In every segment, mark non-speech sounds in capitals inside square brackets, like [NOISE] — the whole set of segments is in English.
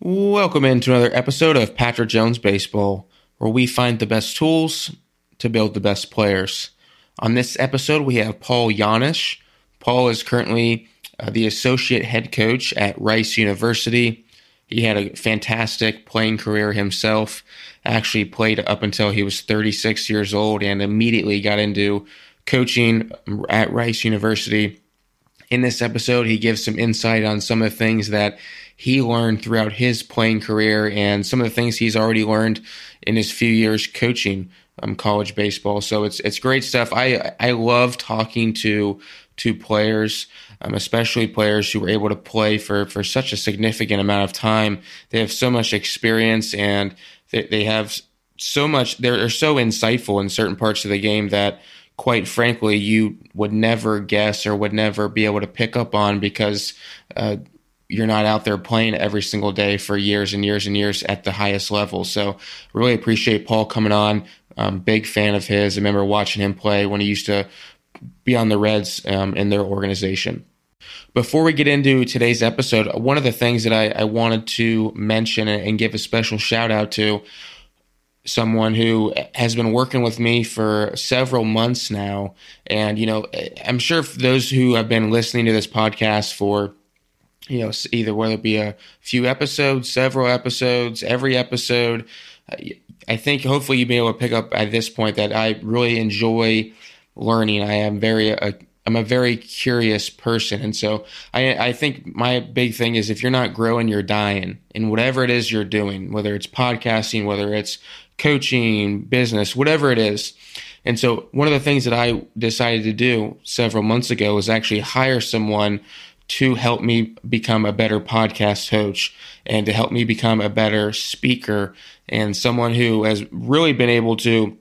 Welcome into another episode of Patrick Jones Baseball, where we find the best tools to build the best players. On this episode, we have Paul Janish. Paul is currently uh, the associate head coach at Rice University. He had a fantastic playing career himself. Actually, played up until he was 36 years old and immediately got into coaching at Rice University. In this episode, he gives some insight on some of the things that he learned throughout his playing career and some of the things he's already learned in his few years coaching um, college baseball. So it's it's great stuff. I I love talking to to players, um, especially players who were able to play for for such a significant amount of time. They have so much experience and they, they have so much. They're so insightful in certain parts of the game that quite frankly, you would never guess or would never be able to pick up on because uh, you're not out there playing every single day for years and years and years at the highest level. So, really appreciate Paul coming on. Um, big fan of his. I remember watching him play when he used to be on the Reds um, in their organization. Before we get into today's episode, one of the things that I, I wanted to mention and give a special shout out to someone who has been working with me for several months now. And, you know, I'm sure those who have been listening to this podcast for, you know, either whether it be a few episodes, several episodes, every episode, I think hopefully you'll be able to pick up at this point that I really enjoy learning. I am very, uh, I'm a very curious person. And so I, I think my big thing is if you're not growing, you're dying in whatever it is you're doing, whether it's podcasting, whether it's coaching, business, whatever it is. And so one of the things that I decided to do several months ago was actually hire someone to help me become a better podcast coach and to help me become a better speaker and someone who has really been able to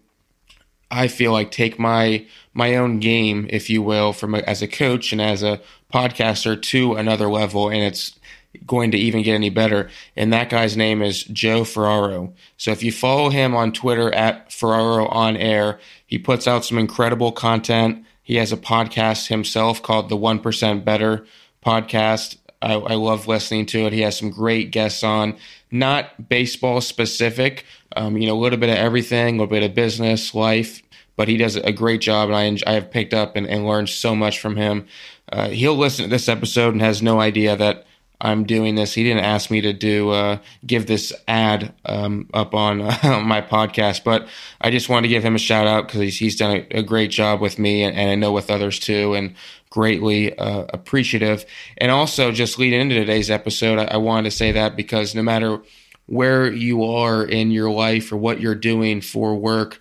I feel like take my my own game, if you will, from a, as a coach and as a podcaster to another level, and it's going to even get any better. And that guy's name is Joe Ferraro. So if you follow him on Twitter at Ferraro on Air, he puts out some incredible content. He has a podcast himself called the One Percent Better podcast. I, I, love listening to it. He has some great guests on, not baseball specific, um, you know, a little bit of everything, a little bit of business, life, but he does a great job. And I, I have picked up and, and learned so much from him. Uh, he'll listen to this episode and has no idea that I'm doing this. He didn't ask me to do uh, give this ad um, up on [LAUGHS] uh, my podcast, but I just wanted to give him a shout out because he's, he's done a, a, great job with me, and, and, I know with others too, and greatly uh, appreciative. And also, just leading into today's episode, I, I wanted to say that because no matter where you are in your life or what you're doing for work,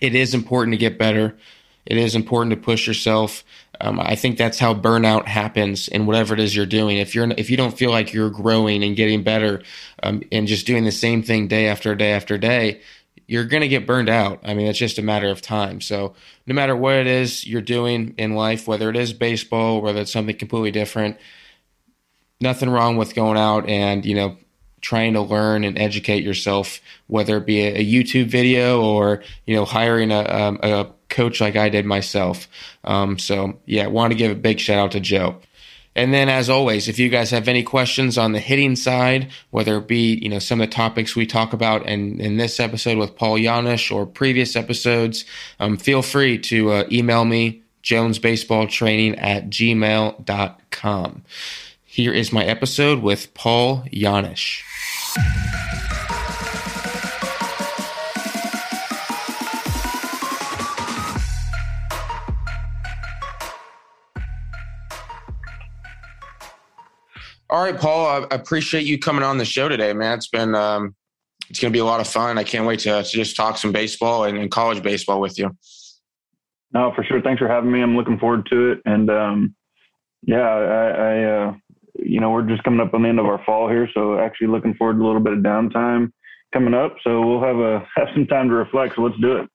it is important to get better. It is important to push yourself. Um, I think that's how burnout happens in whatever it is you're doing. If you're if you don't feel like you're growing and getting better, um, and just doing the same thing day after day after day, you're going to get burned out. I mean, it's just a matter of time. So, no matter what it is you're doing in life, whether it is baseball, whether it's something completely different, nothing wrong with going out and you know trying to learn and educate yourself, whether it be a, a YouTube video or you know hiring a, um, a coach like I did myself. Um, so yeah, want to give a big shout out to Joe. And then, as always, if you guys have any questions on the hitting side, whether it be you know some of the topics we talk about in, in this episode with Paul Janish or previous episodes, um, feel free to uh, email me jonesbaseballtraining at gmail.com. Here is my episode with Paul Janish. All right, Paul. I appreciate you coming on the show today, man. It's been um, it's going to be a lot of fun. I can't wait to, to just talk some baseball and, and, college baseball with you. No, for sure. Thanks for having me. I'm looking forward to it. And um, yeah, I, I uh, you know, we're just coming up on the end of our fall here, so actually looking forward to a little bit of downtime coming up. So we'll have a [LAUGHS] have some time to reflect. So let's do it.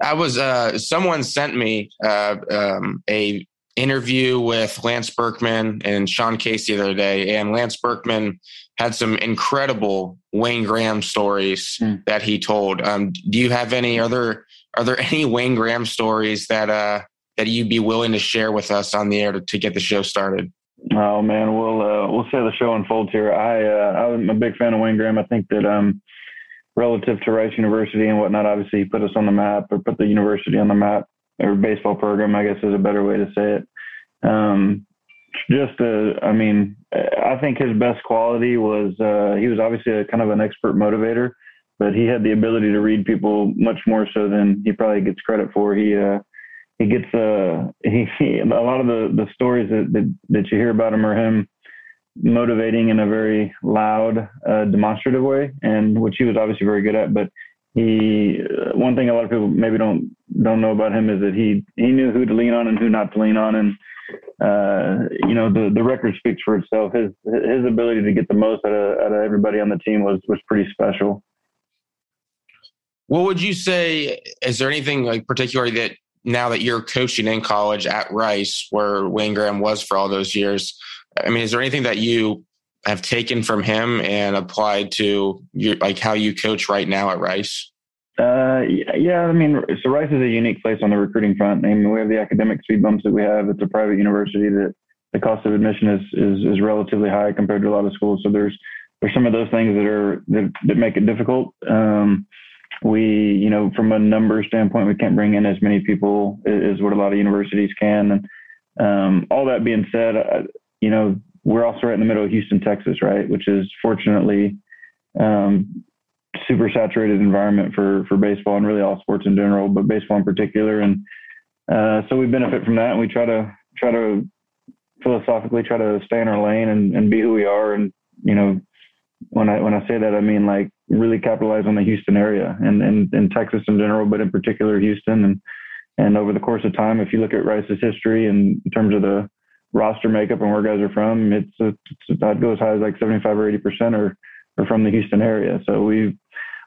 I was uh, someone sent me uh, um, a interview with Lance Berkman and Sean Casey the other day, and Lance Berkman had some incredible Wayne Graham stories mm. that he told. Um, do you have any other? Are there any Wayne Graham stories that uh, that you'd be willing to share with us on the air to, to get the show started? Oh man, we'll uh, we'll see the show unfolds here. I uh, I'm a big fan of Wayne Graham. I think that um, relative to Rice University and whatnot, obviously he put us on the map or put the university on the map or baseball program, I guess is a better way to say it. Um, just uh, I mean, I think his best quality was uh, he was obviously a kind of an expert motivator, but he had the ability to read people much more so than he probably gets credit for. He uh, he gets uh, [LAUGHS] he, he a lot of the the stories that, that that you hear about him are him motivating in a very loud, uh, demonstrative way, and which he was obviously very good at. But he, uh, one thing a lot of people maybe don't don't know about him is that he he knew who to lean on and who not to lean on, and uh, you know the the record speaks for itself. His his ability to get the most out of, out of everybody on the team was was pretty special. What would you say? Is there anything like particularly that now that you're coaching in college at Rice, where Wayne Graham was for all those years? I mean, is there anything that you have taken from him and applied to your like how you coach right now at Rice? Uh, yeah, I mean, so Rice is a unique place on the recruiting front. I mean, we have the academic speed bumps that we have. It's a private university that the cost of admission is, is, is relatively high compared to a lot of schools. So there's, there's some of those things that are, that, that make it difficult. Um, we, you know, from a number standpoint, we can't bring in as many people as what a lot of universities can. And um, all that being said, I, you know, we're also right in the middle of Houston, Texas, right, which is fortunately um, super saturated environment for for baseball and really all sports in general, but baseball in particular. And uh, so we benefit from that, and we try to try to philosophically try to stay in our lane and, and be who we are. And you know, when I when I say that, I mean like really capitalize on the Houston area and and, and Texas in general, but in particular Houston. And and over the course of time, if you look at Rice's history in terms of the roster makeup and where guys are from, it's, it's I'd go as high as like 75 or 80 percent are, are from the Houston area. So we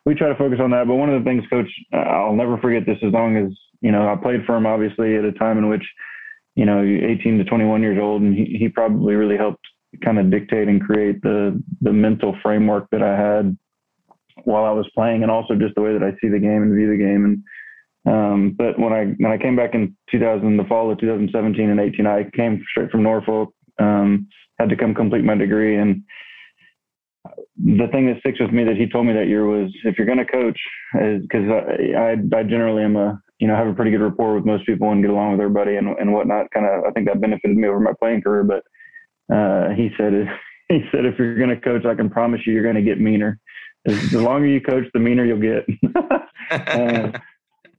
we try to focus on that. But one of the things, Coach, I'll never forget this as long as you know I played for him. Obviously, at a time in which you know 18 to 21 years old, and he, he probably really helped kind of dictate and create the the mental framework that I had while I was playing, and also just the way that I see the game and view the game. And um, but when I when I came back in 2000, the fall of 2017 and 18, I came straight from Norfolk. Um, had to come complete my degree, and the thing that sticks with me that he told me that year was, if you're going to coach, because I, I, I generally am a you know have a pretty good rapport with most people and get along with everybody and and whatnot. Kind of I think that benefited me over my playing career. But uh, he said [LAUGHS] he said if you're going to coach, I can promise you you're going to get meaner. The longer you coach, the meaner you'll get. [LAUGHS] uh,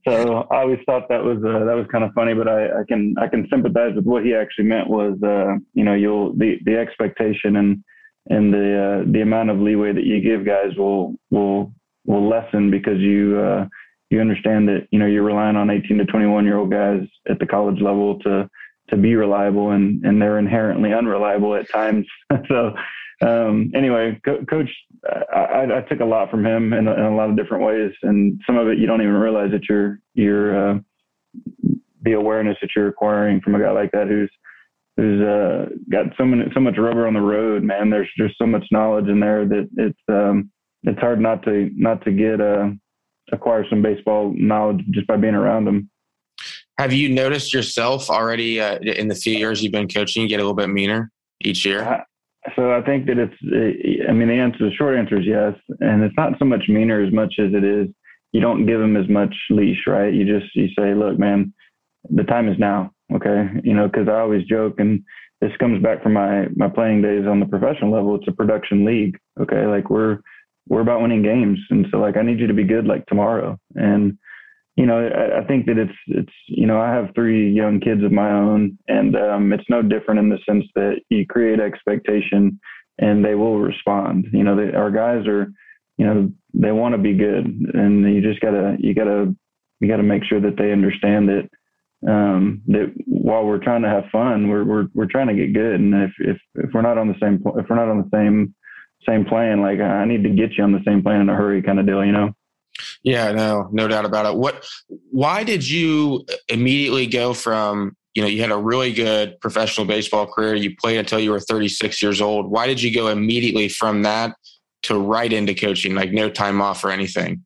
so I always thought that was uh, that was kind of funny, but I, I can I can sympathize with what he actually meant was uh, you know you'll the the expectation and and the uh, the amount of leeway that you give guys will will will lessen because you uh, you understand that you know you're relying on 18 to 21 year old guys at the college level to to be reliable and and they're inherently unreliable at times. [LAUGHS] So um, anyway, Co- Coach, I, I, took a lot from him in a, in a, lot of different ways, and some of it you don't even realize that you're you're uh, the awareness that you're acquiring from a guy like that who's who's uh, got so many so much rubber on the road. Man, there's just so much knowledge in there that it's um, it's hard not to not to get uh, acquire some baseball knowledge just by being around them. Have you noticed yourself already uh, in the few years you've been coaching, you get a little bit meaner each year? So I think that it's, I mean, the answer, the short answer is yes. And it's not so much meaner as much as it is, you don't give them as much leash, right? You just, you say, look, man, the time is now. Okay. You know, cause I always joke and this comes back from my, my playing days on the professional level. It's a production league. Okay. Like we're, we're about winning games. And so like, I need you to be good like tomorrow. And, you know, I, I, think that it's it's you know I have three young kids of my own, and um, it's no different in the sense that you create expectation, and they will respond. You know, they, our guys are, you know, they want to be good, and you just gotta you gotta you gotta make sure that they understand that um, that while we're trying to have fun, we're we're we're trying to get good, and if if if we're not on the same if we're not on the same same plan, like I need to get you on the same plan in a hurry, kind of deal, you know. Yeah, no, no doubt about it. What? Why did you immediately go from you know you had a really good professional baseball career, you played until you were 36 years old. Why did you go immediately from that to right into coaching, like no time off or anything?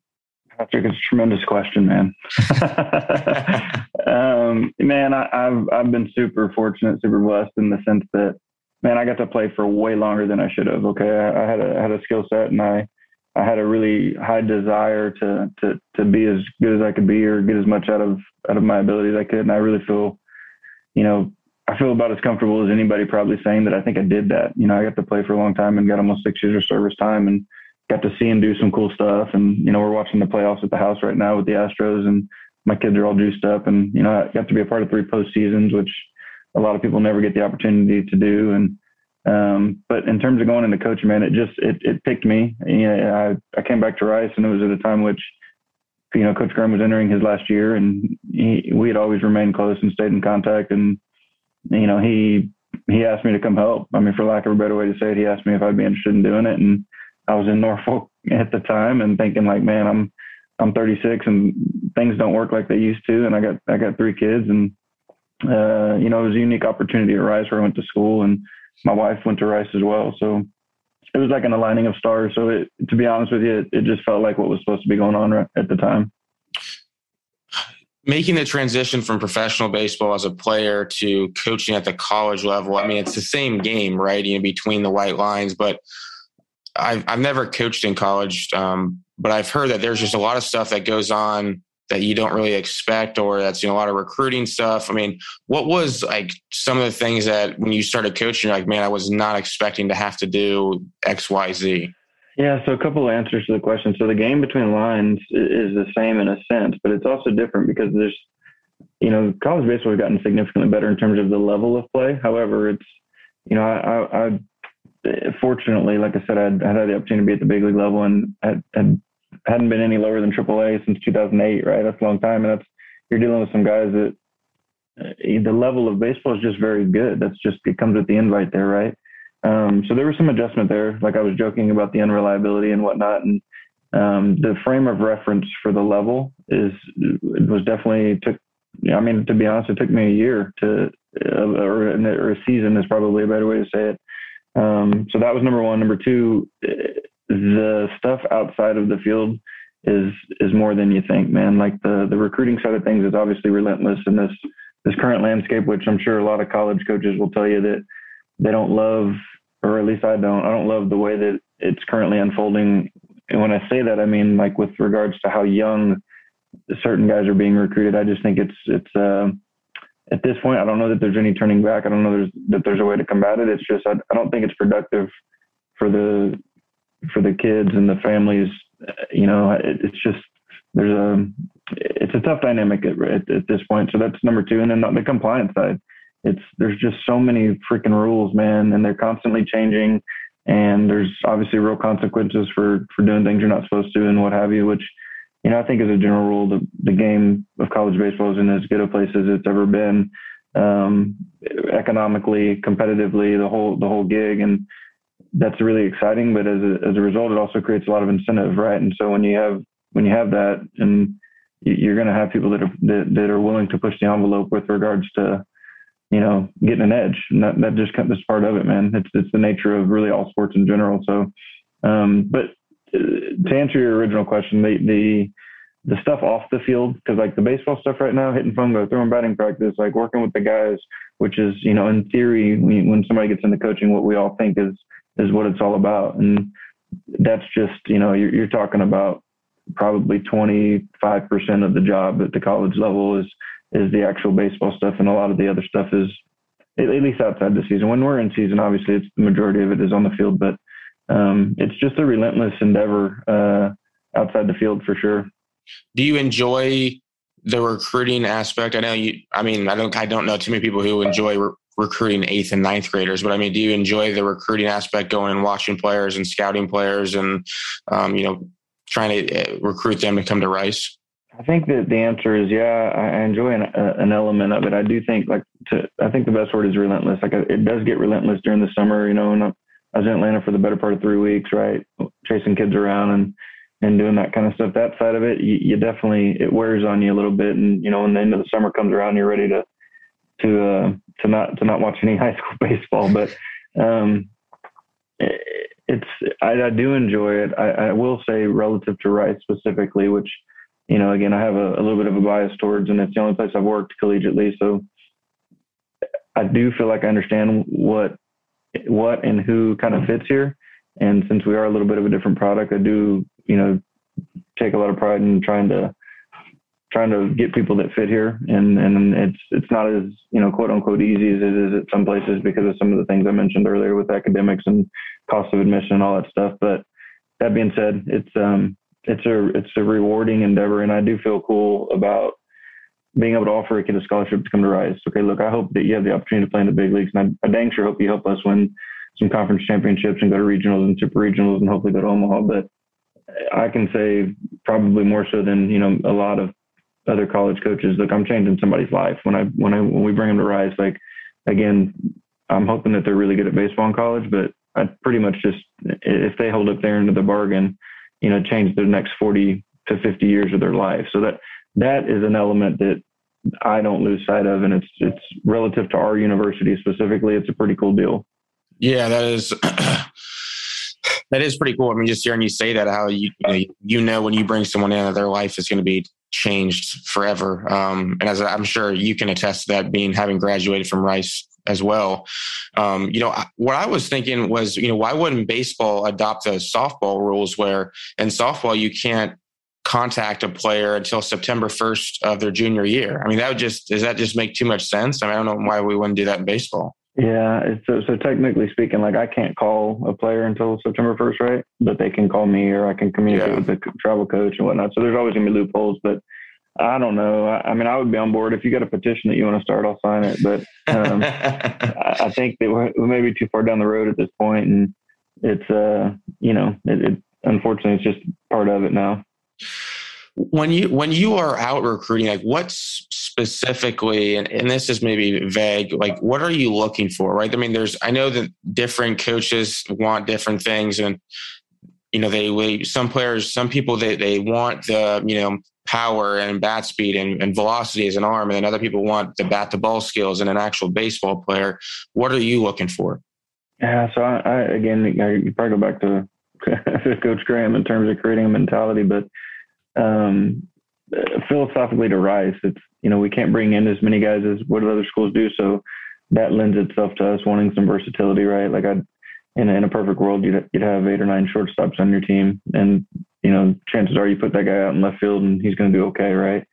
Patrick, it's a tremendous question, man. [LAUGHS] um, man, I, have I've been super fortunate, super blessed in the sense that man, I got to play for way longer than I should have. Okay, I, I had a I had a skill set, and I I had a really high desire to to to be as good as I could be or get as much out of out of my ability as I could. And I really feel, you know, I feel about as comfortable as anybody probably saying that I think I did that. You know, I got to play for a long time and got almost six years of service time and got to see and do some cool stuff. And you know, we're watching the playoffs at the house right now with the Astros, and my kids are all juiced up. And you know, I got to be a part of three post seasons, which a lot of people never get the opportunity to do. And um, but in terms of going into coaching, man, it just it it picked me. You know, I I came back to Rice, and it was at a time which you know Coach Graham was entering his last year, and he, we had always remained close and stayed in contact. And you know, he he asked me to come help. I mean, for lack of a better way to say it, he asked me if I'd be interested in doing it, and I was in Norfolk [LAUGHS] at the time and thinking like, man, I'm I'm 36 and things don't work like they used to, and I got I got three kids, and uh, you know, it was a unique opportunity at Rice where I went to school and my wife went to Rice as well. So it was like an aligning of stars. So it, to be honest with you, it, it just felt like what was supposed to be going on at the time. Making the transition from professional baseball as a player to coaching at the college level, I mean, it's the same game, right? In between the white lines, but I've, I've never coached in college, um, but I've heard that there's just a lot of stuff that goes on that you don't really expect or that's you know a lot of recruiting stuff. I mean what was like some of the things that when you started coaching you're like man i was not expecting to have to do xyz yeah so a couple of answers to the question. So the game between lines is the same in a sense but it's also different because there's you know college baseball has gotten significantly better in terms of the level of play. However it's you know i i, I fortunately like i said I'd, I'd had the opportunity to be at the big league level and had, had hadn't been any lower than AAA since 2008, right? That's a long time, and that's you're dealing with some guys that uh, the level of baseball is just very good. That's just it comes with the invite there, right? Um, so there was some adjustment there. Like I was joking about the unreliability and whatnot, and um, the frame of reference for the level is it was definitely took. I mean, to be honest, it took me a year to, uh, or, or, a season is probably a better way to say it. Um, so that was number one. Number two, the stuff outside of the field is is more than you think, man. Like the the recruiting side of things is obviously relentless in this this current landscape, which I'm sure a lot of college coaches will tell you that they don't love, or at least I don't. I don't love the way that it's currently unfolding. And when I say that, I mean like with regards to how young certain guys are being recruited. I just think it's it's uh, at this point, I don't know that there's any turning back. I don't know there's, that there's a way to combat it. It's just I, I don't think it's productive for the for the kids and the families. You know, it, it's just there's a it's a tough dynamic at, at, at, this point. So that's number two, and then the compliance side. It's there's just so many freaking rules, man, and they're constantly changing. And there's obviously real consequences for for doing things you're not supposed to and what have you. Which, you know, I think as a general rule, the the game of college baseball is in as good a place as it's ever been, um, economically, competitively, the whole the whole gig. And that's really exciting. But as a, as a result, it also creates a lot of incentive, right? And so when you have when you have that, and you're going to have people that are that, that are willing to push the envelope with regards to you know getting an edge, and that that just that's part of it, man. It's it's the nature of really all sports in general. So, um, but uh, to answer your original question, the the the stuff off the field because like the baseball stuff right now, hitting fungo, throwing batting practice, like working with the guys, which is you know in theory when somebody gets into coaching, what we all think is is what it's all about. And that's just, you know, you're, you're talking about probably 25% of the job at the college level is, is the actual baseball stuff. And a lot of the other stuff is at least outside the season. When we're in season, obviously it's the majority of it is on the field, but um, it's just a relentless endeavor uh, outside the field for sure. Do you enjoy the recruiting aspect? I know you. I mean, I don't. I don't know too many people who enjoy re- recruiting eighth and ninth graders. But I mean, do you enjoy the recruiting aspect, going and watching players and scouting players, and um, you know, trying to uh, recruit them to come to Rice? I think that the answer is yeah. I enjoy an, uh, an element of it. I do think like to, I think the best word is relentless. Like it does get relentless during the summer. You know, and I was in Atlanta for the better part of three weeks, right, chasing kids around and and doing that kind of stuff. That side of it, you, you definitely it wears on you a little bit. And you know, when the end of the summer comes around, you're ready to to uh, to not to not watch any [LAUGHS] high school baseball, but um, it's I, I, do enjoy it. I, I, will say relative to Rice specifically, which you know again I have a, a, little bit of a bias towards, and it's the only place I've worked collegiately, so I do feel like I understand what what and who kind of fits here. And since we are a little bit of a different product, I do, you know, take a lot of pride in trying to trying to get people that fit here. And and it's it's not as you know quote unquote easy as it is at some places because of some of the things I mentioned earlier with academics and cost of admission and all that stuff. But that being said, it's um it's a it's a rewarding endeavor, and I do feel cool about being able to offer a kid a scholarship to come to Rice. Okay, look, I hope that you have the opportunity to play in the big leagues, and I, I dang sure hope you help us win some conference championships and go to regionals and super regionals and hopefully go to Omaha. But I can say probably more so than you know a lot of other college coaches. Look, I'm changing somebody's life when I when I when we bring them to Rice. Like again, I'm hoping that they're really good at baseball in college, but I pretty much just if they hold up their end of the bargain, you know, change the next 40 to 50 years of their life. So that that is an element that I don't lose sight of, and it's it's relative to our university specifically. It's a pretty cool deal. Yeah, that is. [CLEARS THROAT] that is pretty cool. I mean, just hearing you say that, how you you know, you know when you bring someone in that their life is going to be changed forever. Um, and as I'm sure you can attest to that, being having graduated from Rice as well. Um, you know, what I was thinking was, you know, why wouldn't baseball adopt the softball rules where in softball you can't contact a player until September 1st of their junior year? I mean, that would just, does that just make too much sense? I mean, I don't know why we wouldn't do that in baseball. Yeah, so so technically speaking, like I can't call a player until September first, right? But they can call me, or I can communicate yeah. with the travel coach and whatnot. So there's always gonna be loopholes, but I don't know. I, I, mean, I would be on board if you got a petition that you want to start. I'll sign it, but um, [LAUGHS] I, I, think that we're, we may be too far down the road at this point, and it's uh, you know, it, it unfortunately it's just part of it now when you when you are out recruiting like what's specifically and, and this is maybe vague like what are you looking for right? I mean there's i know that different coaches want different things and you know they some players some people they, they want the you know power and bat speed and, and velocity as an arm and then other people want the bat to ball skills and an actual baseball player. What are you looking for? Yeah so i, I again you probably go back to [LAUGHS] coach graham in terms of creating a mentality but um, philosophically to Rice, it's you know we can't bring in as many guys as what other schools do, so that lends itself to us wanting some versatility, right? Like I, in a, in a perfect world, you'd you'd have eight or nine shortstops on your team, and you know chances are you put that guy out in left field and he's going to do okay, right?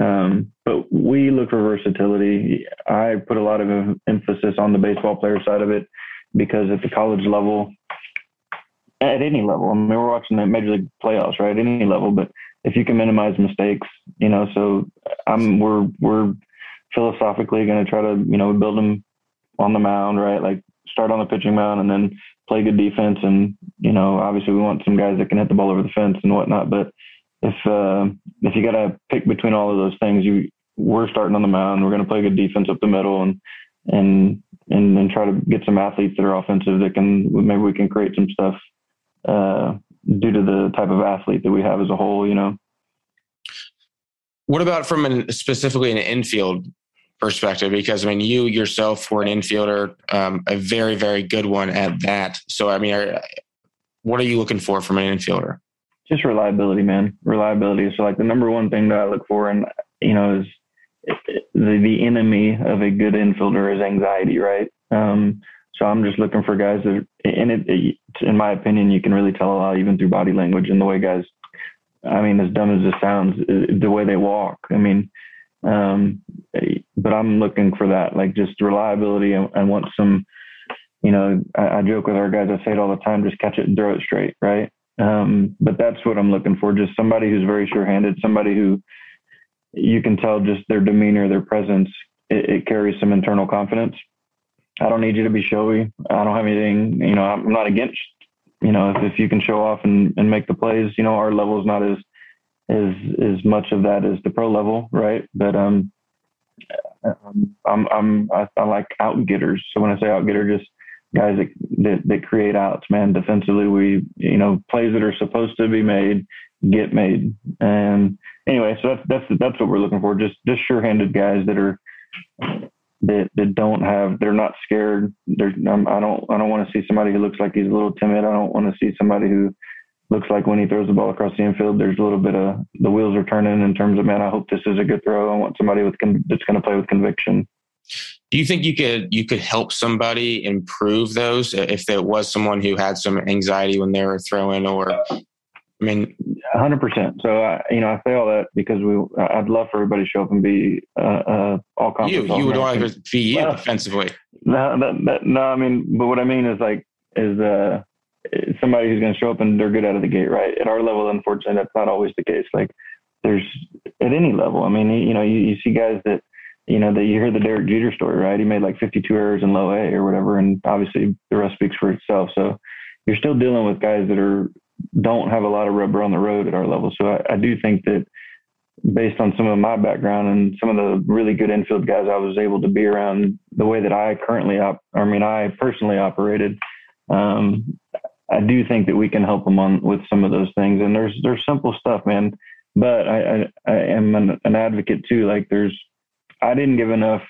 Um, but we look for versatility. I put a lot of emphasis on the baseball player side of it because at the college level, at any level, I mean, we're watching the major league playoffs, right? At any level, but if you can minimize mistakes, you know, so I'm we're we're philosophically going to try to you know build them on the mound, right? Like start on the pitching mound and then play good defense, and you know, obviously we want some guys that can hit the ball over the fence and whatnot. But if uh, if you got to pick between all of those things, you we're starting on the mound. We're going to play good defense up the middle and and and and try to get some athletes that are offensive that can maybe we can create some stuff uh, due to the type of athlete that we have as a whole, you know. What about from an, specifically an infield perspective? Because I mean, you yourself were an infielder, um, a very, very good one at that. So, I mean, are, what are you looking for from an infielder? Just reliability, man. Reliability. So, like the number one thing that I look for, and you know, is the the enemy of a good infielder is anxiety, right? Um, so I'm just looking for guys that, and it, it, in my opinion, you can really tell a lot even through body language and the way guys. I mean, as dumb as this sounds, the way they walk. I mean, um, but I'm looking for that, like just reliability. and I want some, you know, I, I, joke with our guys. I say it all the time: just catch it and throw it straight, right? Um, but that's what I'm looking for. Just somebody who's very sure-handed, somebody who you can tell just their demeanor, their presence, it, it carries some internal confidence. I don't need you to be showy. I don't have anything, you know, I'm not against, you know, if, if you can show off and, and make the plays, you know, our level is not as, as, as much of that as the pro level. Right. But, um, I'm, I'm, I, I like out getters. So when I say out getter, just guys that, that, that create outs, man, defensively, we, you know, plays that are supposed to be made get made. And anyway, so that's, that's, that's what we're looking for. Just, just sure handed guys that are, that that don't have they're not scared. They're um, I don't I don't want to see somebody who looks like he's a little timid. I don't want to see somebody who looks like when he throws the ball across the infield, there's a little bit of the wheels are turning in terms of man. I hope this is a good throw. I want somebody with con- that's going to play with conviction. Do you think you could you could help somebody improve those if there was someone who had some anxiety when they were throwing, or I mean, hundred percent. So I, you know, I say all that because we, I'd love for everybody to show up and be uh, uh, all You, you would to be you well, defensively. No, that, that, no, I mean, but what I mean is like is uh somebody who's going to show up and they're good out of the gate, right? At our level, unfortunately, that's not always the case. Like there's at any level. I mean, you know, you, you see guys that you know, that you hear the Derek Jeter story, right? He made like 52 errors in low A or whatever, and obviously the rest speaks for itself. So you're still dealing with guys that are don't have a lot of rubber on the road at our level. So I, I do think that based on some of my background and some of the really good infield guys I was able to be around, the way that I currently op, I mean, I personally operated, um, I do think that we can help them on with some of those things. And there's there's simple stuff, man. But I I, I am an, an advocate too. Like there's I didn't give enough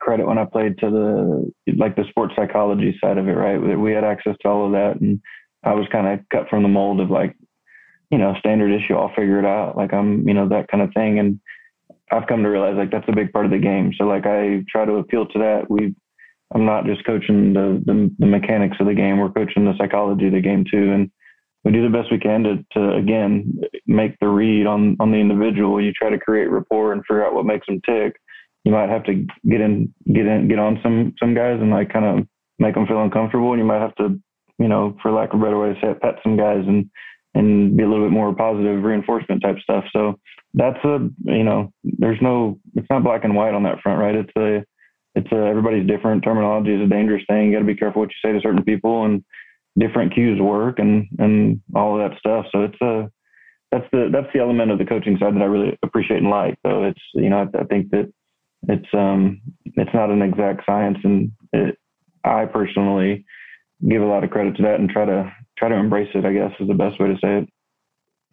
credit when I played to the like the sports psychology side of it, right? We had access to all of that, and I was kind of cut from the mold of like, you know, standard issue. I'll figure it out. Like I'm, you know, that kind of thing. And I've come to realize like that's a big part of the game. So like I try to appeal to that. We, I'm not just coaching the, the the mechanics of the game. We're coaching the psychology of the game too, and we do the best we can to, to again make the read on on the individual. You try to create rapport and figure out what makes them tick. You might have to get in, get in, get on some some guys and like kind of make them feel uncomfortable. And you might have to, you know, for lack of a better way to say it, pet some guys and and be a little bit more positive reinforcement type stuff. So that's a you know, there's no, it's not black and white on that front, right? It's a it's a, everybody's different. Terminology is a dangerous thing. You got to be careful what you say to certain people and different cues work and and all of that stuff. So it's a that's the that's the element of the coaching side that I really appreciate and like. So it's you know I, I think that it's um it's not an exact science, and it, I personally give a lot of credit to that and try to try to embrace it. I guess is the best way to say it.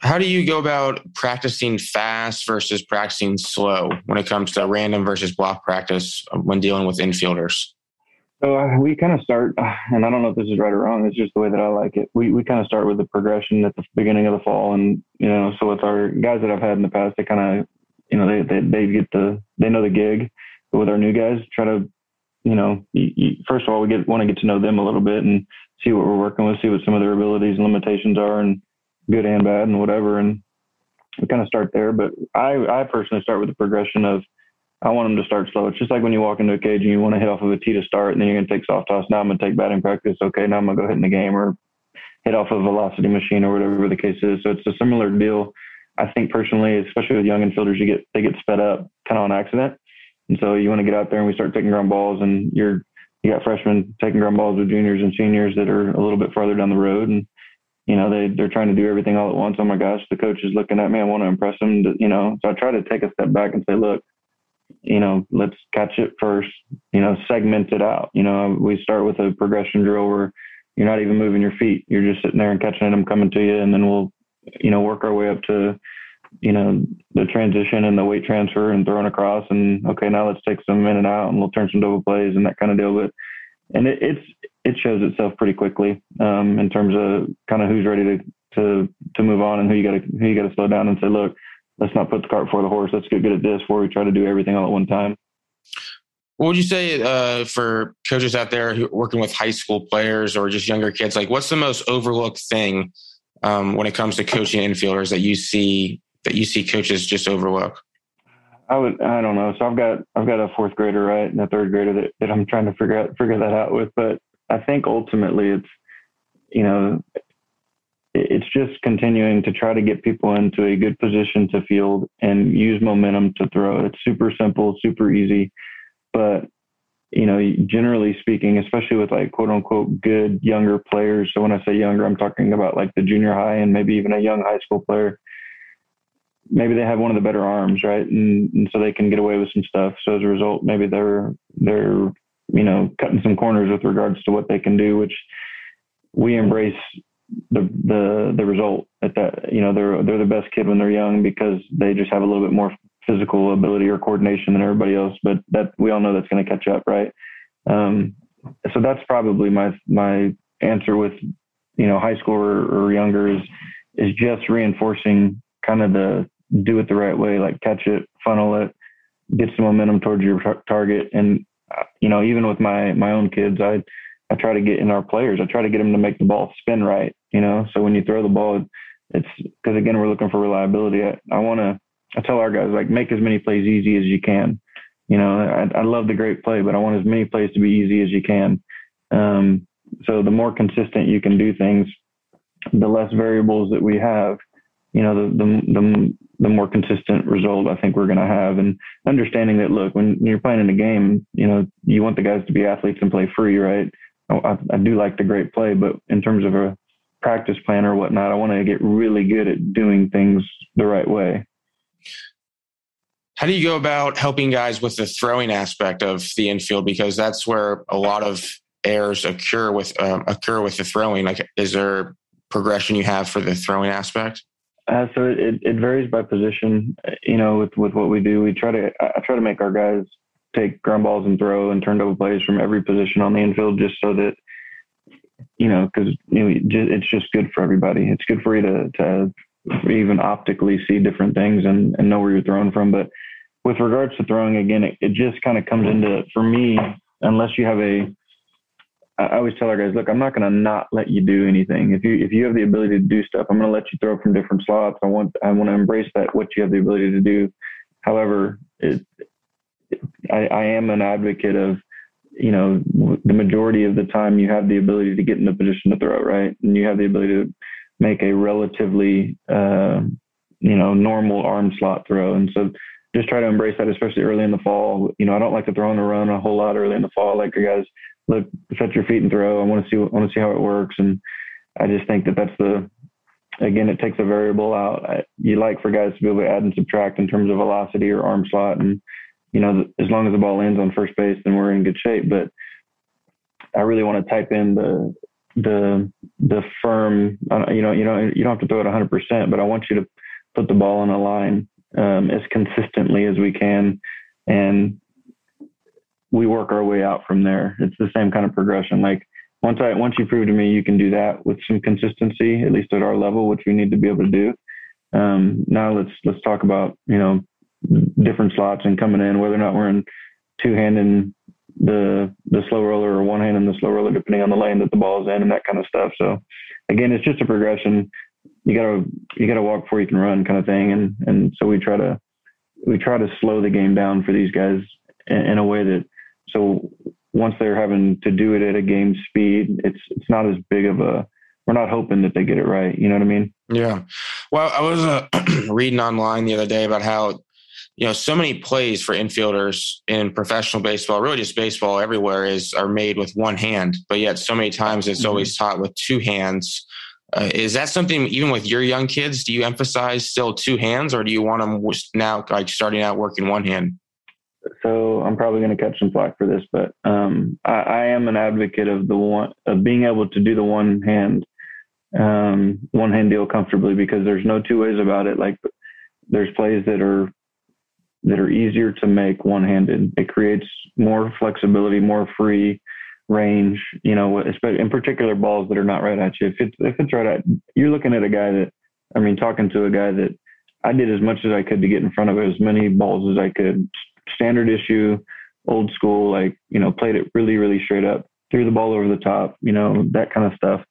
How do you go about practicing fast versus practicing slow when it comes to random versus block practice when dealing with infielders? So uh, we kind of start, uh, and I don't know if this is right or wrong. It's just the way that I like it. We we kind of start with the progression at the beginning of the fall, and you know, so with our guys that I've had in the past, they kind of, you know, they they they get the they know the gig. But with our new guys, try to, you know, you, you, first of all, we get want to get to know them a little bit and see what we're working with, see what some of their abilities and limitations are, and good and bad and whatever, and we kind of start there. But I I personally start with the progression of I want them to start slow. It's just like when you walk into a cage and you want to hit off of a tee to start, and then you're going to take soft toss. Now I'm going to take batting practice. Okay, now I'm going to go hit in the game or hit off a velocity machine or whatever the case is. So it's a similar deal. I think personally, especially with young infielders, you get they get sped up kind of on accident, and so you want to get out there and we start taking ground balls, and you're you got freshmen taking ground balls with juniors and seniors that are a little bit farther down the road, and you know they they're trying to do everything all at once. Oh my gosh, the coach is looking at me. I want to impress them. You know, so I try to take a step back and say, look you know, let's catch it first, you know, segment it out. You know, we start with a progression drill where you're not even moving your feet. You're just sitting there and catching them coming to you. And then we'll, you know, work our way up to, you know, the transition and the weight transfer and throwing across. And okay, now let's take some in and out and we'll turn some double plays and that kind of deal. But, and it, it's, it shows itself pretty quickly um, in terms of kind of who's ready to, to, to move on and who you got to, who you got to slow down and say, look, let's not put the cart before the horse. Let's get good at this before we try to do everything all at one time. What would you say uh, for coaches out there who working with high school players or just younger kids? Like, what's the most overlooked thing um, when it comes to coaching infielders that you see that you see coaches just overlook? I would, I don't know. So I've got, I've got a fourth grader, right, and a third grader that, that I'm trying to figure out, figure that out with. But I think ultimately it's, you know, it's just continuing to try to get people into a good position to field and use momentum to throw. It's super simple, super easy, but you know, generally speaking, especially with like quote unquote good younger players. So when I say younger, I'm talking about like the junior high and maybe even a young high school player. Maybe they have one of the better arms, right? And, and so they can get away with some stuff. So as a result, maybe they're they're you know cutting some corners with regards to what they can do, which we embrace the the the result at that you know they're they're the best kid when they're young because they just have a little bit more physical ability or coordination than everybody else but that we all know that's going to catch up right um, so that's probably my my answer with you know high school or, or younger is is just reinforcing kind of the do it the right way like catch it funnel it get some momentum towards your tar- target. And uh, you know, even with my my own kids, I I try to get in our players. I try to get them to make the ball spin right. You know, so when you throw the ball, it's because again we're looking for reliability. I, I want to. I tell our guys like make as many plays easy as you can. You know, I, I love the great play, but I want as many plays to be easy as you can. Um, so the more consistent you can do things, the less variables that we have, you know, the the the, the more consistent result I think we're going to have. And understanding that, look, when you're playing in a game, you know, you want the guys to be athletes and play free, right? I, I do like the great play, but in terms of a practice plan or whatnot, I want to get really good at doing things the right way. How do you go about helping guys with the throwing aspect of the infield? Because that's where a lot of errors occur with um, occur with the throwing. Like, is there progression you have for the throwing aspect? Uh, so it, it varies by position. You know, with, with what we do, we try to I try to make our guys take ground balls and throw and turned over plays from every position on the infield, just so that you know, because you know, it's just good for everybody. It's good for you to to even optically see different things and, and know where you're throwing from. But with regards to throwing, again, it, it just kind of comes into for me, unless you have a I always tell our guys, look, I'm not going to not let you do anything. If you if you have the ability to do stuff, I'm going to let you throw from different slots. I want I want to embrace that what you have the ability to do. However, it, it, I, I am an advocate of you know the majority of the time you have the ability to get in the position to throw right, and you have the ability to make a relatively uh, you know normal arm slot throw, and so just try to embrace that, especially early in the fall. You know, I don't like to throw on the run a whole lot early in the fall. like you guys look, set your feet and throw. I want to see, I want to see how it works. And I just think that that's the, again, it takes a variable out. I, you like for guys to be able to add and subtract in terms of velocity or arm slot. And, you know, as long as the ball lands on first base, then we're in good shape. But I really want to type in the, the, the firm, you know, you know, you don't have to throw it 100%, but I want you to put the ball on a line um, as consistently as we can. And we work our way out from there. It's the same kind of progression. Like once I once you prove to me you can do that with some consistency, at least at our level, which we need to be able to do. Um, now let's let's talk about you know different slots and coming in, whether or not we're in two handing the the slow roller or one hand in the slow roller, depending on the lane that the ball is in and that kind of stuff. So again, it's just a progression. You gotta you gotta walk before you can run, kind of thing. And and so we try to we try to slow the game down for these guys in, in a way that so once they're having to do it at a game speed, it's it's not as big of a. We're not hoping that they get it right. You know what I mean? Yeah. Well, I was uh, [CLEARS THROAT] reading online the other day about how you know so many plays for infielders in professional baseball, really just baseball everywhere, is are made with one hand, but yet so many times it's mm-hmm. always taught with two hands. Uh, is that something even with your young kids? Do you emphasize still two hands, or do you want them now like starting out working one hand? So I'm probably going to catch some flack for this, but um, I, I, am an advocate of the one of being able to do the one hand um, one hand deal comfortably because there's no two ways about it. Like there's plays that are that are easier to make one handed. It creates more flexibility, more free range. You know, especially in particular balls that are not right at you. If it's if it's right at you're looking at a guy that I mean, talking to a guy that I did as much as I could to get in front of as many balls as I could standard issue, old school, like, you know, played it really, really straight up, threw the ball over the top, you know, that kind of stuff.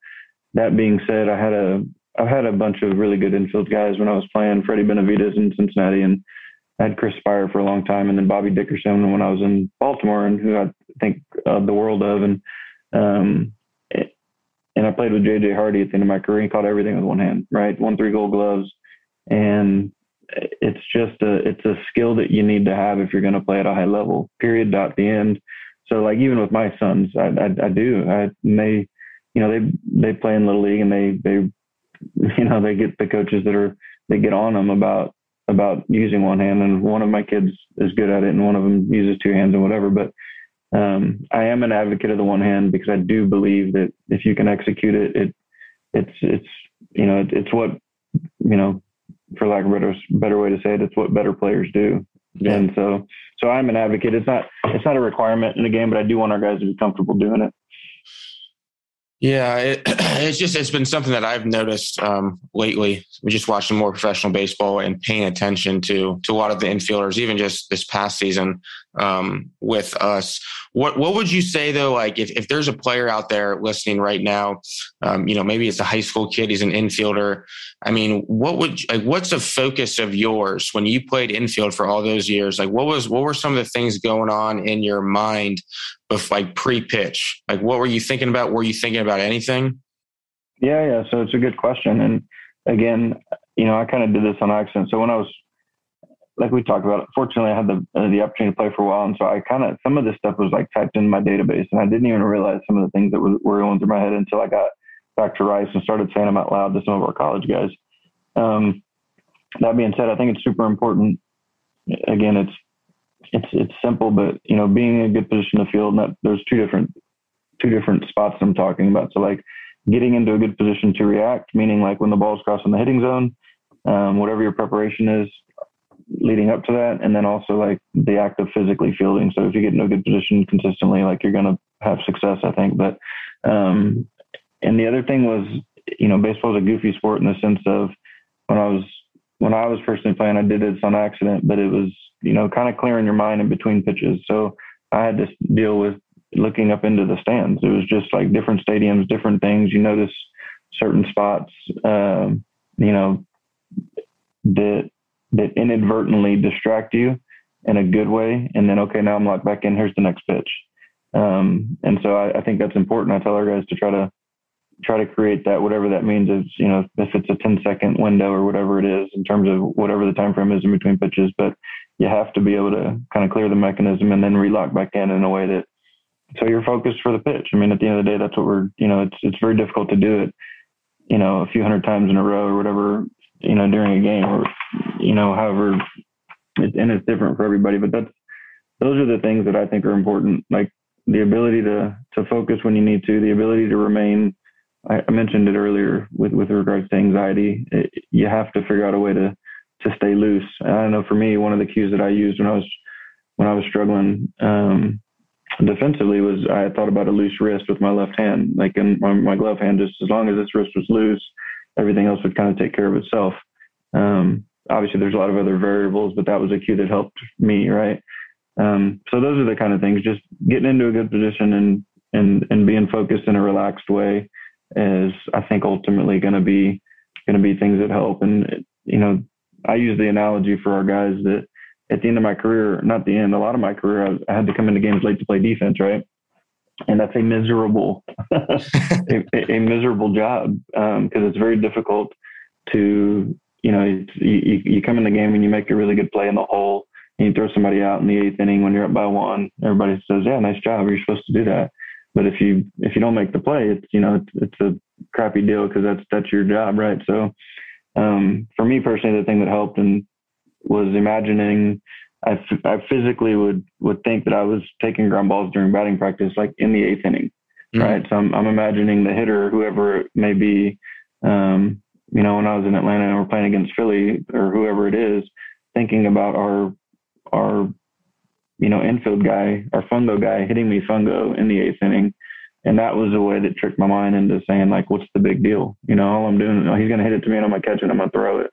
That being said, I had a, I've had a bunch of really good infield guys when I was playing Freddie Benavides in Cincinnati and I had Chris Speier for a long time and then Bobby Dickerson when I was in Baltimore and who I think uh, the world of. And, um, and I played with JJ Hardy at the end of my career. He caught everything with one hand, right? Won three gold gloves. And it's just a it's a skill that you need to have if you're going to play at a high level. Period. Dot. The end. So like even with my sons, I I, I do. I they you know they they play in little league and they they you know they get the coaches that are they get on them about about using one hand and one of my kids is good at it and one of them uses two hands and whatever but um, I am an advocate of the one hand because I do believe that if you can execute it it it's it's you know it, it's what you know for lack of a better better way to say it, it's what better players do. Yeah. And so, so I'm an advocate. It's not it's not a requirement in the game, but I do want our guys to be comfortable doing it. Yeah, it, [CLEARS THROAT] it's just it's been something that I've noticed um, lately. We're just watching more professional baseball and paying attention to to a lot of the infielders, even just this past season um, with us. What what would you say though? Like if, if there's a player out there listening right now, um, you know maybe it's a high school kid, he's an infielder. I mean, what would like what's a focus of yours when you played infield for all those years? Like what was what were some of the things going on in your mind of like pre-pitch? Like what were you thinking about? Were you thinking about anything? Yeah, yeah. So it's a good question. And again, you know, I kind of did this on accident. So when I was, like we talked about, fortunately I had the uh, the opportunity to play for a while, and so I kind of some of this stuff was like typed in my database, and I didn't even realize some of the things that were, were going through my head until I got back to Rice and started saying them out loud to some of our college guys. Um, that being said, I think it's super important. Again, it's it's it's simple, but you know, being in a good position in the field, that, there's two different two different spots I'm talking about. So like getting into a good position to react, meaning like when the ball's crossing the hitting zone, um, whatever your preparation is leading up to that, and then also like the act of physically fielding. So if you get in a good position consistently, like you're gonna have success, I think. But um, and the other thing was, you know, baseball is a goofy sport in the sense of when I was when I was personally playing, I did it on accident, but it was you know, kind of clearing your mind in between pitches. So I had to deal with looking up into the stands. It was just like different stadiums, different things. You notice certain spots, um, you know, that that inadvertently distract you in a good way, and then okay, now I'm locked back in. Here's the next pitch. Um, and so I, I think that's important. I tell our guys to try to try to create that, whatever that means is, you know, if it's a 10 second window or whatever it is in terms of whatever the time frame is in between pitches, but you have to be able to kind of clear the mechanism and then relock back in in a way that, so you're focused for the pitch. I mean, at the end of the day, that's what we're, you know, it's, it's very difficult to do it, you know, a few hundred times in a row or whatever, you know, during a game or, you know, however, it, and it's different for everybody, but that's, those are the things that I think are important. Like the ability to, to focus when you need to, the ability to remain I, mentioned it earlier with, with regards to anxiety. It, you have to figure out a way to, to stay loose. I know for me, one of the cues that I used when I was, when I was struggling, um, defensively was I thought about a loose wrist with my left hand, like in my, my, glove hand, just as long as this wrist was loose, everything else would kind of take care of itself. Um, obviously there's a lot of other variables, but that was a cue that helped me. Right. Um, so those are the kind of things, just getting into a good position and, and, and being focused in a relaxed way is I think ultimately going to be going to be things that help. And you know, I use the analogy for our guys that at the end of my career, not the end, a lot of my career, I, I had to come into games late to play defense, right? And that's a miserable, [LAUGHS] a, a, miserable job because um, it's very difficult to, you know, you, you come in the game and you make a really good play in the hole and you throw somebody out in the eighth inning when you're up by one. Everybody says, "Yeah, nice job. You're supposed to do that." But if you if you don't make the play, it's you know it's, it's a crappy deal because that's that's your job, right? So um, for me personally, the thing that helped and was imagining. I, f- I physically would would think that I was taking ground balls during batting practice, like in the eighth inning, mm-hmm. right? So I'm, I'm imagining the hitter, whoever it may be. Um, you know, when I was in Atlanta and we're playing against Philly or whoever it is, thinking about our our you know, infield guy our fungo guy hitting me fungo in the eighth inning. And that was the way that tricked my mind into saying, like, what's the big deal? You know, all I'm doing, he's going to hit it to me and I'm going to catch it, I'm going to throw it.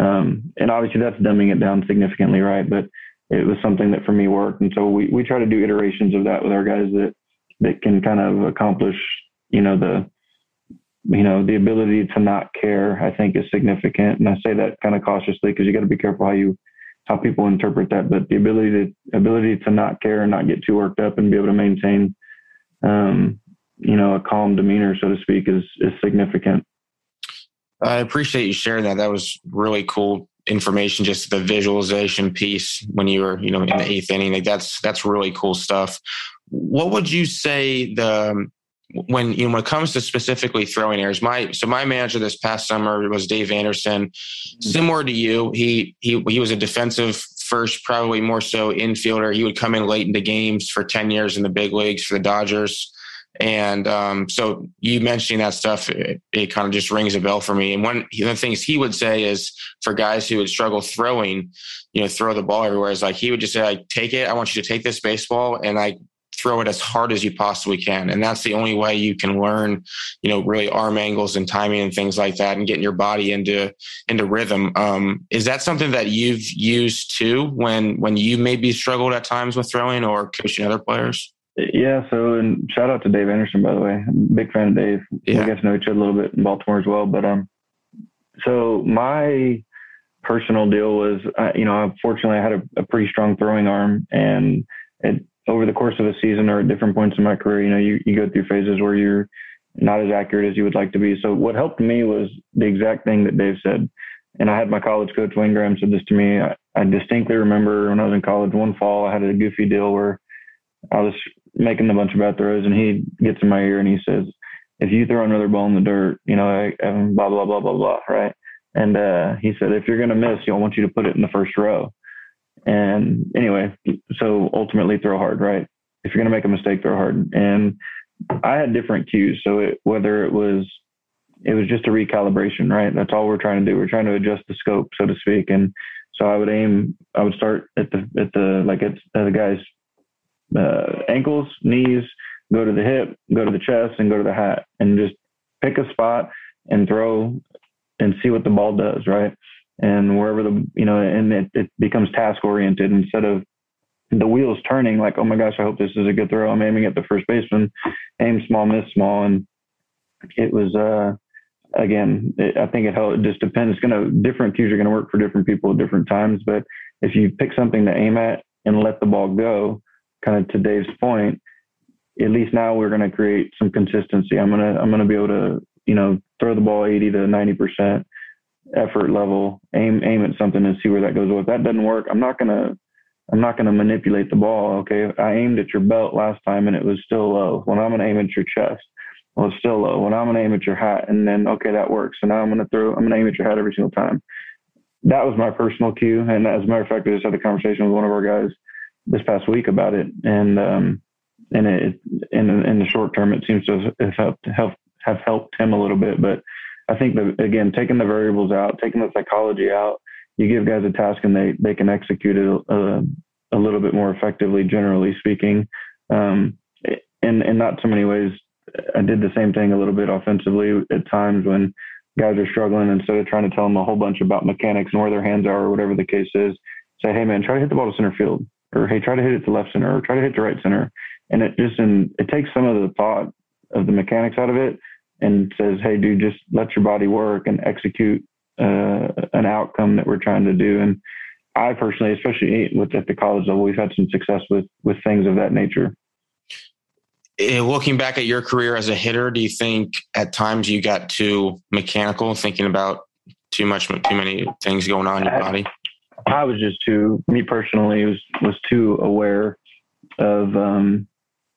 Um, and obviously that's dumbing it down significantly, right? But it was something that for me worked. And so we, we try to do iterations of that with our guys that, that can kind of accomplish, you know, the, you know, the ability to not care, I think is significant. And I say that kind of cautiously because you got to be careful how you how people interpret that, but the ability to ability to not care and not get too worked up and be able to maintain, um, you know, a calm demeanor, so to speak, is is significant. I appreciate you sharing that. That was really cool information. Just the visualization piece when you were, you know, in the eighth inning. Like that's that's really cool stuff. What would you say the when you know when it comes to specifically throwing errors, my so my manager this past summer was Dave Anderson. Mm-hmm. Similar to you, he he he was a defensive first, probably more so infielder. He would come in late into games for ten years in the big leagues for the Dodgers. And um, so you mentioning that stuff, it, it, kind of just rings a bell for me. And one of the things he would say is for guys who would struggle throwing, you know, throw the ball everywhere is like he would just say, like, take it. I want you to take this baseball and like throw it as hard as you possibly can. And that's the only way you can learn, you know, really arm angles and timing and things like that and getting your body into into rhythm. Um, is that something that you've used too when when you maybe struggled at times with throwing or coaching other players? Yeah, so and shout out to Dave Anderson by the way. big fan of Dave. Yeah. We got to know each other a little bit in Baltimore as well. But um so my personal deal was, uh, you know, fortunately I had a, a, pretty strong throwing arm, and it, over the course of a season or at different points in my career, you know, you, you go through phases where you're not as accurate as you would like to be. So what helped me was the exact thing that Dave said. And I had my college coach Wayne Graham said this to me. I, I distinctly remember when I was in college one fall I had a goofy deal where I was making a bunch of bad throws, and he gets in my ear and he says, "If you throw another ball in the dirt, you know, blah blah blah blah blah, right?" And uh, he said, if you're to miss, you will want you to put it in the first row. And anyway, so ultimately throw hard, right? If you're to make a mistake, throw hard. And I had different cues. So it, whether it was, it was just a recalibration, right? That's all we're trying to do. We're trying to adjust the scope, so to speak. And so I would aim, I would start at the, at the, like at, at the guy's uh, ankles, knees, go to the hip, go to the chest, and go to the hat, and just pick a spot and throw and see what the ball does, right? And wherever the you know, and it, it becomes task oriented instead of the wheels turning like, oh my gosh, I hope this is a good throw. I'm aiming at the first baseman, aim small, miss small, and it was uh again, it, I think it, it just depends. It's gonna different cues are gonna work for different people at different times, but if you pick something to aim at and let the ball go, kind of to Dave's point, at least now we're going to create some consistency. I'm gonna I'm gonna be able to you know, throw the ball 80 to 90 percent effort level, aim aim at something and see where that goes. Well, if that doesn't work, I'm not gonna I'm not gonna manipulate the ball. Okay, I aimed at your belt last time and it was still low. Well, I'm gonna aim at your chest. Well, it's still low. Well, I'm gonna aim at your hat, and then okay, that works. So now I'm gonna throw. I'm gonna aim at your hat every single time. That was my personal cue, and as a matter of fact, I just had a conversation with one of our guys this past week about it, and um, and it in in the short term, it seems to have helped helped have helped him a little bit. But I think that again, taking the variables out, taking the psychology out, you give guys a task and they they can execute it a, uh, a little bit more effectively, generally speaking. Um, and in not so many ways, I did the same thing a little bit offensively at times when guys are struggling. Instead of trying to tell them a whole bunch about mechanics and where their hands are or whatever the case is, say, hey man, try to hit the ball to center field, or hey, try to hit it to left center, or try to hit to right center. And it just and it takes some of the thought of the mechanics out of it and says, "Hey, dude, just let your body work and execute uh, an outcome that we're trying to do." And I personally, especially with at the college level, we've had some success with with things of that nature. Eh, looking back at your career as a hitter, do you think at times you got too mechanical, thinking about too much, too many things going on in your body? I was just too, me personally, was was too aware of um,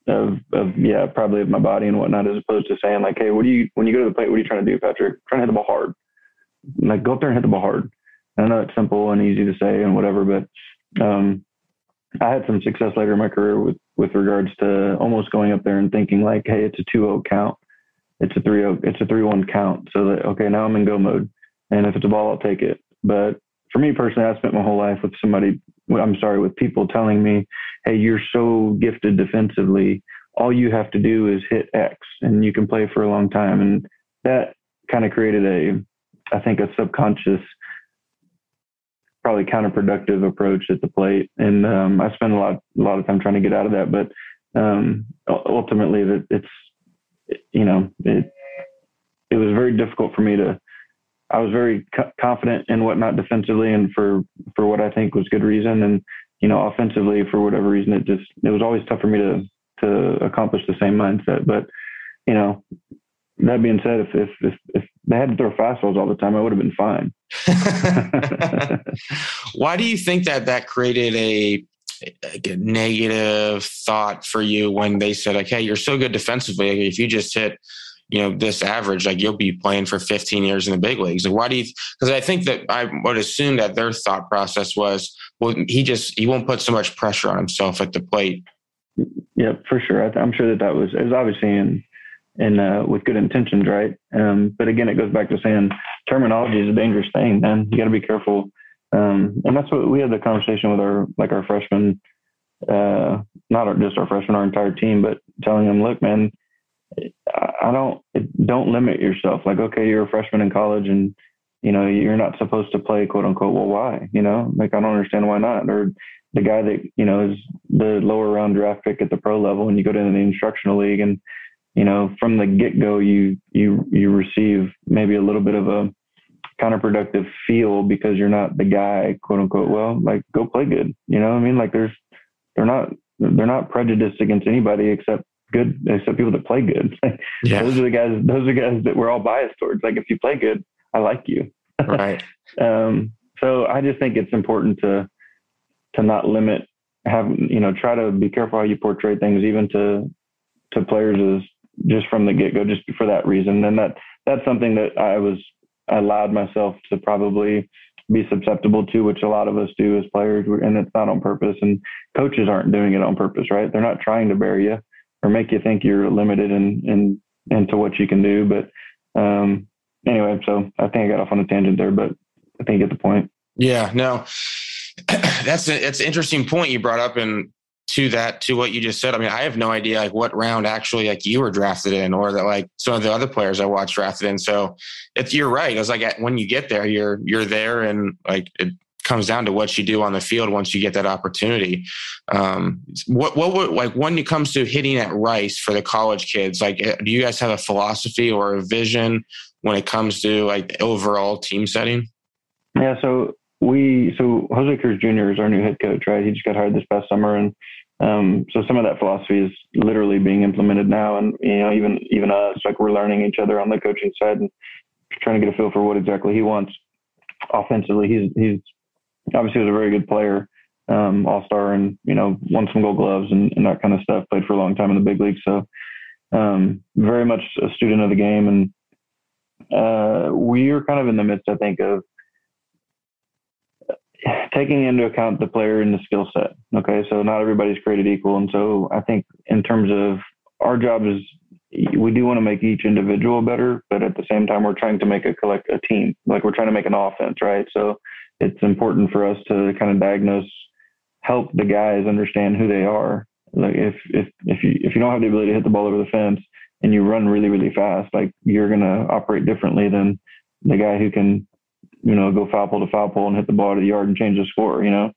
of, of yeah, probably of my body and whatnot, as opposed to saying like, hey, what do you when you go to the plate, what are you trying to do, Patrick? trying to hit the ball hard. Like go up there and hit the ball hard. I know it's simple and easy to say and whatever, but um, I had some success later in my career with with regards to almost going up there and thinking like, hey, it's a 2-0 count, it's a 3-0, it's a 3-1 count. So that okay, now I'm in go mode, and if it's a ball, I'll take it. But for me personally, I spent my whole life with somebody I'm sorry, with people telling me, hey, you're so gifted defensively. All you have to do is hit X and you can play for a long time. And that kind of created a, I think, a subconscious, probably counterproductive approach at the plate. And um, I spent a lot, a lot of time trying to get out of that. But um, ultimately, it's, you know, it, it was very difficult for me to I was very co- confident in whatnot defensively and for for what I think was good reason. And you know, offensively for whatever reason, it just it was always tough for me to to accomplish the same mindset. But you know, that being said, if if if, if they had to throw fastballs all the time, I would have been fine. [LAUGHS] Why do you think that that created a a negative thought for you when they said, like, hey, you're so good defensively. If you just hit you know this average like you'll be playing for 15 years in the big leagues. Like why do you because i think that i would assume that their thought process was well he just he won't put so much pressure on himself at the plate. Yeah for sure. I, am sure that that was it was obviously in in uh, with good intentions right? Um, but again it goes back to saying terminology is a dangerous thing man. You got to be careful. Um, and that's what we had the conversation with our like our freshman uh, not just our freshmen, our entire team, but telling them, look, man, I don't don't limit yourself. Like, okay, you're a freshman in college, and you know you're not supposed to play, quote unquote. Well, why? You know, like I don't understand why not. Or the guy that you know is the lower round draft pick at the pro level, and you go to the instructional league, and you know from the get go, you you you receive maybe a little bit of a counterproductive feel because you're not the guy, quote unquote. Well, like go play good. You know what I mean? Like there's they're not they're not prejudiced against anybody except good except people that play good. [LAUGHS] yeah. those are the guys those are guys that we're all biased towards. Like if you play good, I like you. [LAUGHS] Right. um, so I just think it's important to to not limit have you know try to be careful how you portray things even to to players is just from the get go just for that reason and that that's something that I was I allowed myself to probably be susceptible to, which a lot of us do as players, and it's not on purpose. And coaches aren't doing it on purpose, right? They're not trying to bury you or make you think you're limited in in into what you can do. But um, anyway, so I think I got off on a tangent there, but I think you get the point. Yeah, no, [CLEARS THROAT] that's a, that's an interesting point you brought up, and to that to what you just said. I mean, I have no idea like what round actually like you were drafted in, or that like some of the other players I watched drafted in. So it's you're right. It's like when you get there, you're you're there, and like it comes down to what you do on the field once you get that opportunity. Um, what what would like when it comes to hitting at Rice for the college kids? Like, eh, do you guys have a philosophy or a vision when it comes to like overall team setting? Yeah. So we so Jose Cruz Jr. is our new head coach, right? He just got hired this past summer, and um, so some of that philosophy is literally being implemented now, and you know even even us like we're learning each other on the coaching side and trying to get a feel for what exactly he wants offensively. He's he's obviously was a very good player, um, all star, and you know won some Gold Gloves and, and, that kind of stuff. Played for a long time in the big league, so um, very much a student of the game, and uh, we are kind of in the midst, I think, of taking into account the player and the skill set. Okay, so not everybody's created equal, and so I think in terms of our job is we do want to make each individual better, but at the same time we're trying to make a collect a team. Like we're trying to make an offense, right? So it's important for us to kind of diagnose, help the guys understand who they are. Like if if if you if you don't have the ability to hit the ball over the fence and you run really really fast, like you're gonna operate differently than the guy who can you know, go foul pole to foul pole and hit the ball to the yard and change the score, you know?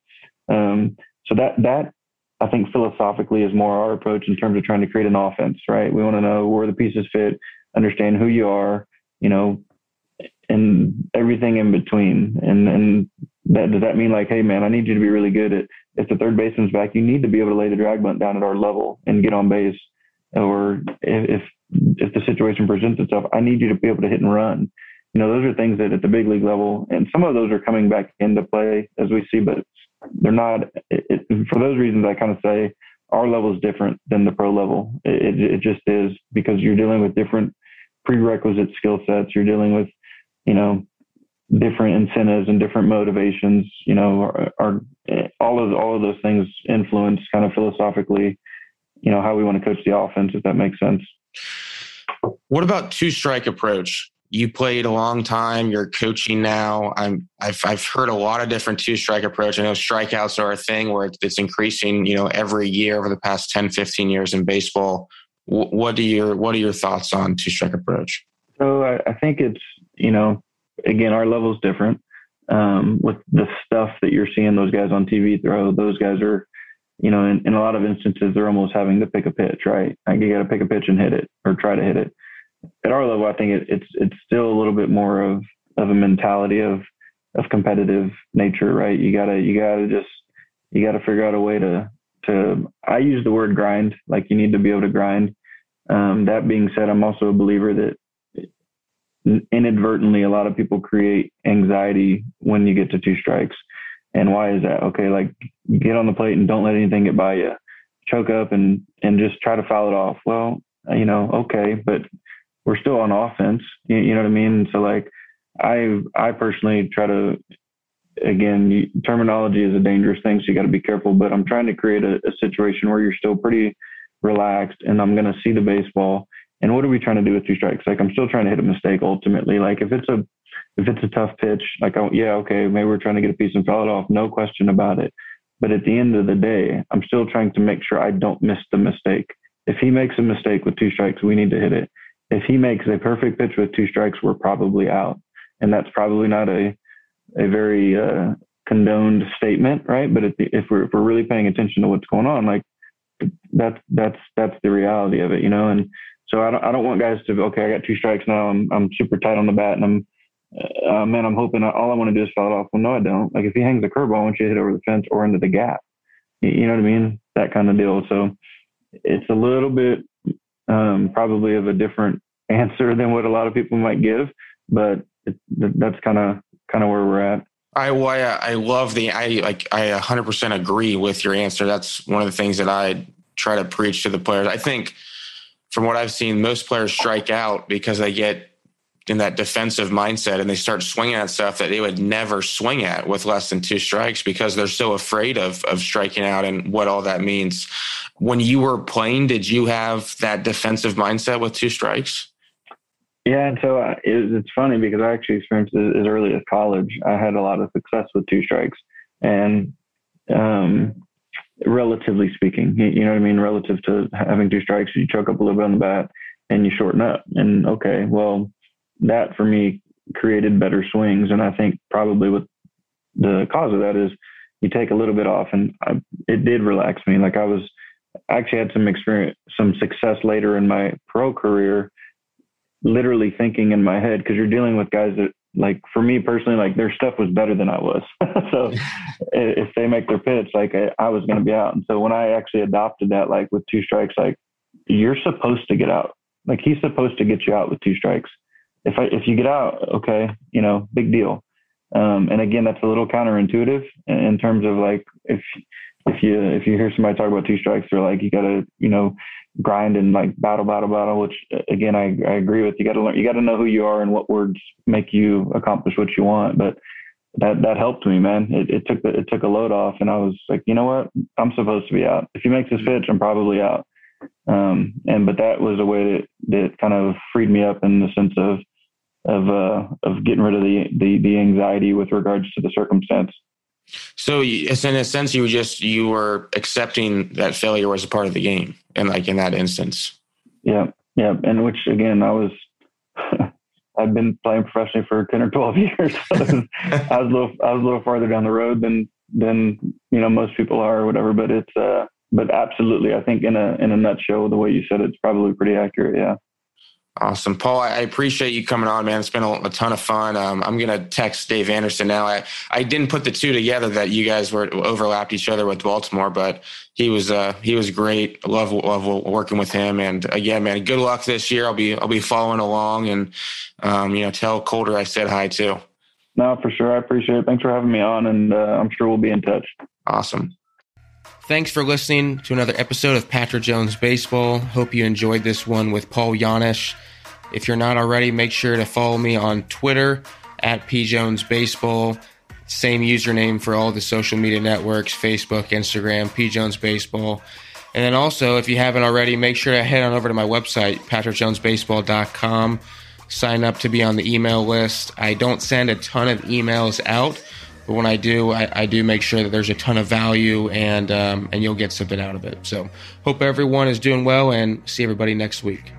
Um, so that, that I think philosophically is more our approach in terms of trying to create an offense, right? We want to know where the pieces fit, understand who you are, you know, and everything in between. And, and that, does that mean like, hey man, I need you to be really good at, if the third baseman's back, you need to be able to lay the drag bunt down at our level and get on base. Or if, if the situation presents itself, I need you to be able to hit and run you know, those are things that at the big league level, and some of those are coming back into play as we see, but they're not. It, for those reasons, I kind of say our level is different than the pro level. It, it just is because you're dealing with different prerequisite skill sets. You're dealing with, you know, different incentives and different motivations. You know, are, are all of all of those things influence kind of philosophically, you know, how we want to coach the offense. If that makes sense. What about two strike approach? you played a long time. You're coaching now. I'm. I've I've heard a lot of different two strike approach. I know strikeouts are a thing where it's increasing. You know, every year over the past 10, 15 years in baseball. What are your What are your thoughts on two strike approach? So I, I think it's you know again our level is different. Um, with the stuff that you're seeing those guys on TV throw, those guys are you know, in, in a lot of instances, they're almost having to pick a pitch, right? Like you got to pick a pitch and hit it or try to hit it at our level, I think it, it's it's still a little bit more of of a mentality of of competitive nature, right? You gotta you gotta just you gotta figure out a way to to. I use the word grind, like you need to be able to grind. Um, that being said, I'm also a believer that inadvertently a lot of people create anxiety when you get to two strikes. And why is that? Okay, like get on the plate and don't let anything get by you. Choke up and and just try to foul it off. Well, you know, okay, but we're still on offense. You, you know what I mean? So like, I I personally try to again terminology is a dangerous thing, so you got to be careful. But I'm trying to create a, a situation where you're still pretty relaxed, and I'm going to see the baseball. And what are we trying to do with two strikes? Like I'm still trying to hit a mistake ultimately. Like if it's a if it's a tough pitch, like oh, yeah, okay, maybe we're trying to get a piece and foul it off, no question about it. But at the end of the day, I'm still trying to make sure I don't miss the mistake. If he makes a mistake with two strikes, we need to hit it. If he makes a perfect pitch with two strikes, we're probably out. And that's probably not a, a very uh, condoned statement, right? But if, if, we're, if we're really paying attention to what's going on, like that's, that's, that's the reality of it, you know? And so I don't, I don't want guys to, okay, I got two strikes now. I'm, I'm super tight on the bat and I'm, uh, man, I'm hoping all I want to do is foul it off. Well, no, I don't. Like if he hangs a curveball, I want you to hit over the fence or into the gap. You know what I mean? That kind of deal. So it's a little bit um, probably of a different [LAUGHS] answer than what a lot of people might give, but it, that's kind of kind of where we're at. I I, I love the I like I 100% agree with your answer. That's one of the things that I try to preach to the players. I think from what I've seen, most players strike out because they get in that defensive mindset and they start swinging at stuff that they would never swing at with less than two strikes because they're so afraid of of striking out and what all that means. When you were playing, did you have that defensive mindset with two strikes? Yeah, and so uh, it, it's funny because I actually experienced it as early as college. I had a lot of success with two strikes, and um, relatively speaking, you know what I mean. Relative to having two strikes, you choke up a little bit on the bat and you shorten up. And okay, well, that for me created better swings. And I think probably what the cause of that is you take a little bit off and I, it did relax me. Like I was I actually had some experience, some success later in my pro career, literally thinking in my head, cause you're dealing with guys that like, for me personally, like their stuff was better than I was. [LAUGHS] so [LAUGHS] if they make their pitch, like I, I was going to be out. And so when I actually adopted that, like with two strikes, like you're supposed to get out. Like he's supposed to get you out with two strikes if I, if you get out, okay, you know, big deal. Um, and again, that's a little counterintuitive in, in terms of like if if you if you hear somebody talk about two strikes, they're like you got to you know grind and like battle, battle, battle. Which again, I, I agree with. You got to learn. You got to know who you are and what words make you accomplish what you want. But that that helped me, man. It, it took the, it took a load off, and I was like, you know what, I'm supposed to be out. If he makes this pitch, I'm probably out. Um, and but that was a way that that kind of freed me up in the sense of of uh, of getting rid of the, the the anxiety with regards to the circumstance. So, in a sense, you were just you were accepting that failure was a part of the game, and like in that instance. Yeah, yeah, and which again, I was. [LAUGHS] I've been playing professionally for ten or twelve [LAUGHS] years. [LAUGHS] So I was a little, I was a little farther down the road than than you know most people are or whatever. But it's, uh, but absolutely, I think in a in a nutshell, the way you said it, it's probably pretty accurate. Yeah. Awesome, Paul. I appreciate you coming on, man. It's been a, a ton of fun. Um, I'm gonna text Dave Anderson now. I, I didn't put the two together that you guys were overlapped each other with Baltimore, but he was uh, he was great. Love love working with him. And again, man, good luck this year. I'll be I'll be following along, and um, you know, tell Colter I said hi too. No, for sure. I appreciate it. Thanks for having me on, and uh, I'm sure we'll be in touch. Awesome. Thanks for listening to another episode of Patrick Jones Baseball. Hope you enjoyed this one with Paul Janish. If you're not already, make sure to follow me on Twitter at pjonesbaseball. Same username for all the social media networks Facebook, Instagram, pjonesbaseball. And then also, if you haven't already, make sure to head on over to my website, patrickjonesbaseball.com. Sign up to be on the email list. I don't send a ton of emails out but when I do, I, I do make sure that there's a ton of value and um, and you'll get something out of it. So hope everyone is doing well and see everybody next week.